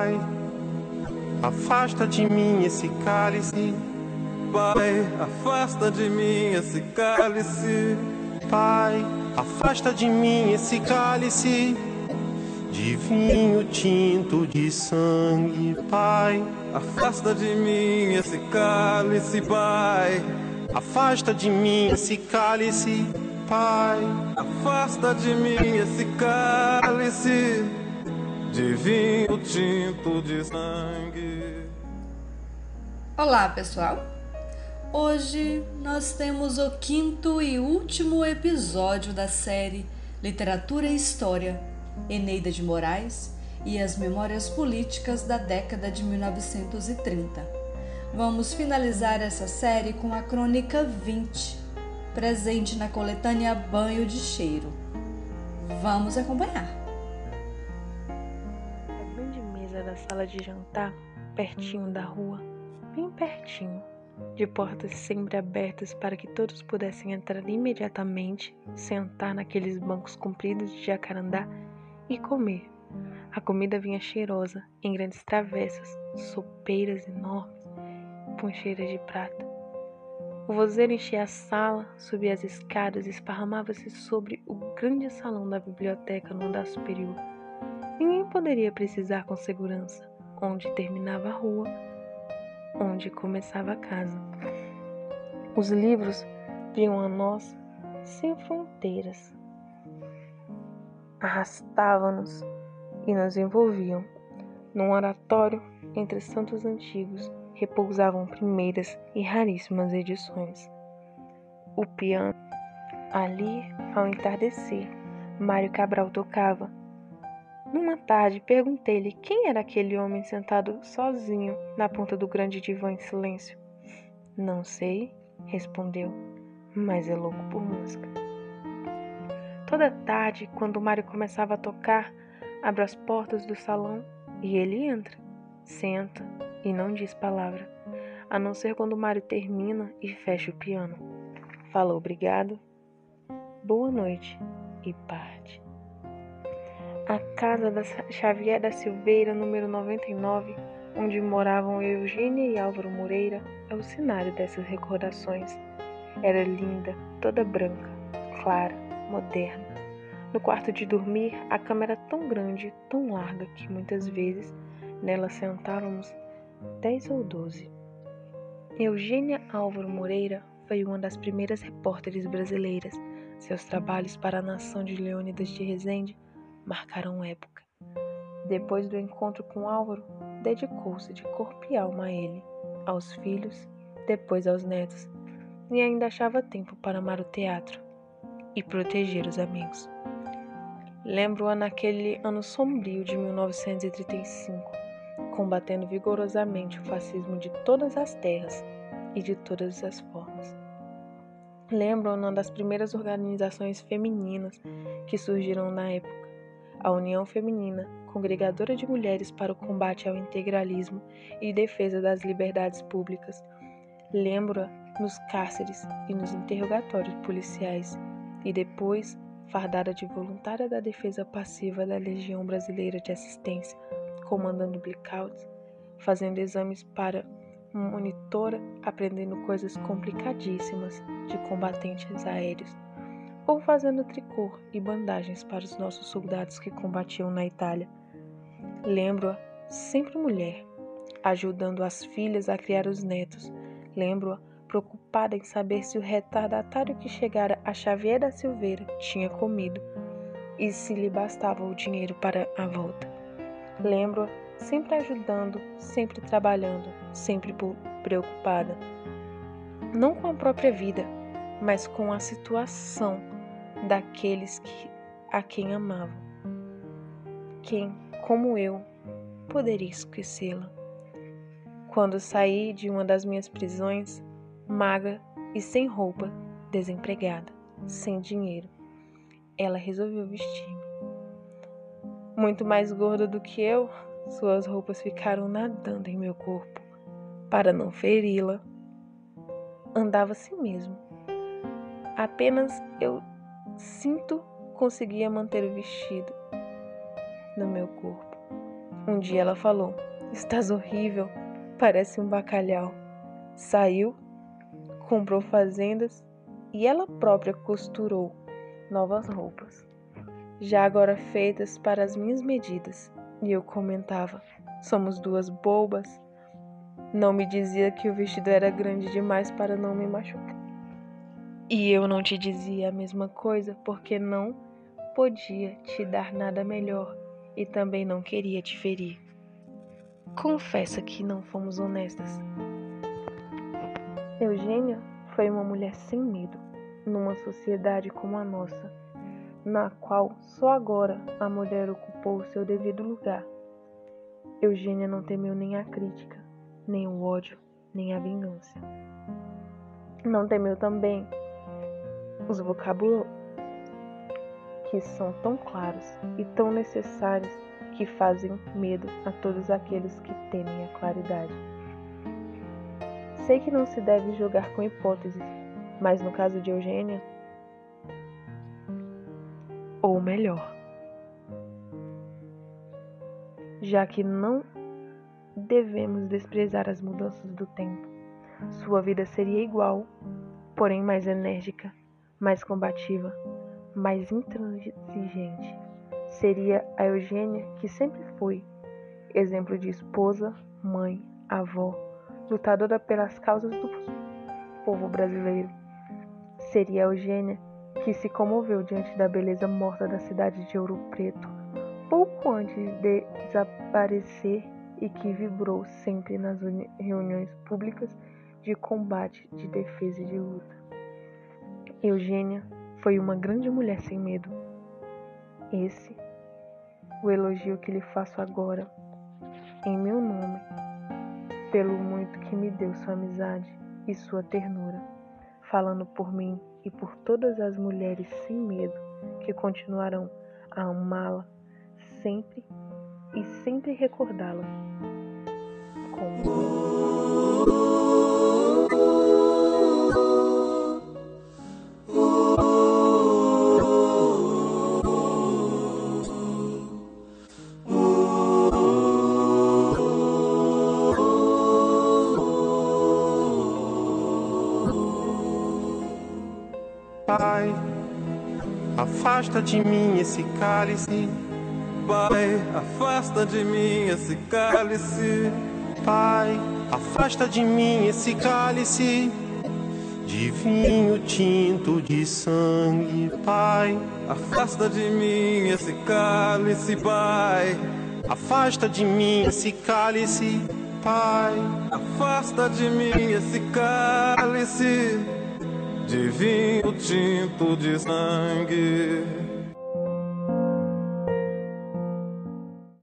Pai, afasta de mim esse cálice. Pai, afasta de mim esse cálice. Pai, afasta de mim esse cálice de vinho tinto de sangue, Pai. Afasta de mim esse cálice, Pai. Afasta de mim esse cálice, Pai. Afasta de mim esse cálice de vinho tinto de sangue. Olá, pessoal. Hoje nós temos o quinto e último episódio da série Literatura e História, Eneida de Moraes e as Memórias Políticas da década de 1930. Vamos finalizar essa série com a Crônica 20, presente na coletânea Banho de Cheiro. Vamos acompanhar. Da sala de jantar, pertinho da rua, bem pertinho, de portas sempre abertas para que todos pudessem entrar imediatamente, sentar naqueles bancos compridos de jacarandá e comer. A comida vinha cheirosa, em grandes travessas, sopeiras enormes, poncheiras de prata. O vozeiro enchia a sala, subia as escadas e esparramava-se sobre o grande salão da biblioteca no andar superior. Ninguém poderia precisar com segurança onde terminava a rua onde começava a casa. Os livros vinham a nós sem fronteiras. Arrastavam-nos e nos envolviam. Num oratório entre santos antigos repousavam primeiras e raríssimas edições. O piano, ali, ao entardecer, Mário Cabral tocava numa tarde, perguntei-lhe quem era aquele homem sentado sozinho na ponta do grande divã em silêncio. Não sei, respondeu, mas é louco por música. Toda tarde, quando Mário começava a tocar, abro as portas do salão e ele entra, senta e não diz palavra, a não ser quando Mário termina e fecha o piano. Fala obrigado, boa noite e parte. A casa da Xavier da Silveira, número 99, onde moravam Eugênia e Álvaro Moreira, é o cenário dessas recordações. Era linda, toda branca, clara, moderna. No quarto de dormir, a cama era tão grande, tão larga, que muitas vezes nela sentávamos dez ou doze. Eugênia Álvaro Moreira foi uma das primeiras repórteres brasileiras. Seus trabalhos para a Nação de Leônidas de Rezende marcaram época. Depois do encontro com Álvaro, dedicou-se de corpo e alma a ele, aos filhos, depois aos netos, e ainda achava tempo para amar o teatro e proteger os amigos. Lembro-a naquele ano sombrio de 1935, combatendo vigorosamente o fascismo de todas as terras e de todas as formas. Lembro-a uma das primeiras organizações femininas que surgiram na época a União Feminina, congregadora de mulheres para o combate ao integralismo e defesa das liberdades públicas. Lembro-a nos cárceres e nos interrogatórios policiais, e depois fardada de voluntária da defesa passiva da Legião Brasileira de Assistência, comandando blackouts, fazendo exames para monitora, aprendendo coisas complicadíssimas de combatentes aéreos ou fazendo tricô e bandagens para os nossos soldados que combatiam na Itália. Lembro-a sempre mulher, ajudando as filhas a criar os netos. Lembro-a preocupada em saber se o retardatário que chegara a Xavier da Silveira tinha comido e se lhe bastava o dinheiro para a volta. Lembro-a sempre ajudando, sempre trabalhando, sempre preocupada. Não com a própria vida, mas com a situação daqueles que, a quem amava. Quem, como eu, poderia esquecê-la? Quando saí de uma das minhas prisões, magra e sem roupa, desempregada, sem dinheiro, ela resolveu vestir-me. Muito mais gorda do que eu, suas roupas ficaram nadando em meu corpo. Para não feri-la, andava assim mesmo. Apenas eu Sinto conseguia manter o vestido no meu corpo. Um dia ela falou: Estás horrível, parece um bacalhau. Saiu, comprou fazendas e ela própria costurou novas roupas, já agora feitas para as minhas medidas. E eu comentava: Somos duas bobas. Não me dizia que o vestido era grande demais para não me machucar. E eu não te dizia a mesma coisa porque não podia te dar nada melhor e também não queria te ferir. Confessa que não fomos honestas. Eugênia foi uma mulher sem medo, numa sociedade como a nossa, na qual só agora a mulher ocupou o seu devido lugar. Eugênia não temeu nem a crítica, nem o ódio, nem a vingança. Não temeu também os vocábulos que são tão claros e tão necessários que fazem medo a todos aqueles que temem a claridade. Sei que não se deve julgar com hipóteses, mas no caso de Eugênia, ou melhor, já que não devemos desprezar as mudanças do tempo, sua vida seria igual, porém mais enérgica, mais combativa, mais intransigente. Seria a Eugênia que sempre foi, exemplo de esposa, mãe, avó, lutadora pelas causas do povo brasileiro. Seria a Eugênia que se comoveu diante da beleza morta da cidade de Ouro Preto, pouco antes de desaparecer e que vibrou sempre nas reuniões públicas de combate, de defesa e de luta. Eugênia foi uma grande mulher sem medo. Esse, o elogio que lhe faço agora, em meu nome, pelo muito que me deu sua amizade e sua ternura, falando por mim e por todas as mulheres sem medo que continuarão a amá-la sempre e sempre recordá-la como. Afasta de mim esse cálice. Pai, afasta de mim esse cálice. Pai, afasta de mim esse cálice de vinho tinto de sangue, Pai. Afasta de mim esse cálice, Pai. Afasta de mim esse cálice, Pai. Afasta de mim esse cálice de vinho tinto de sangue.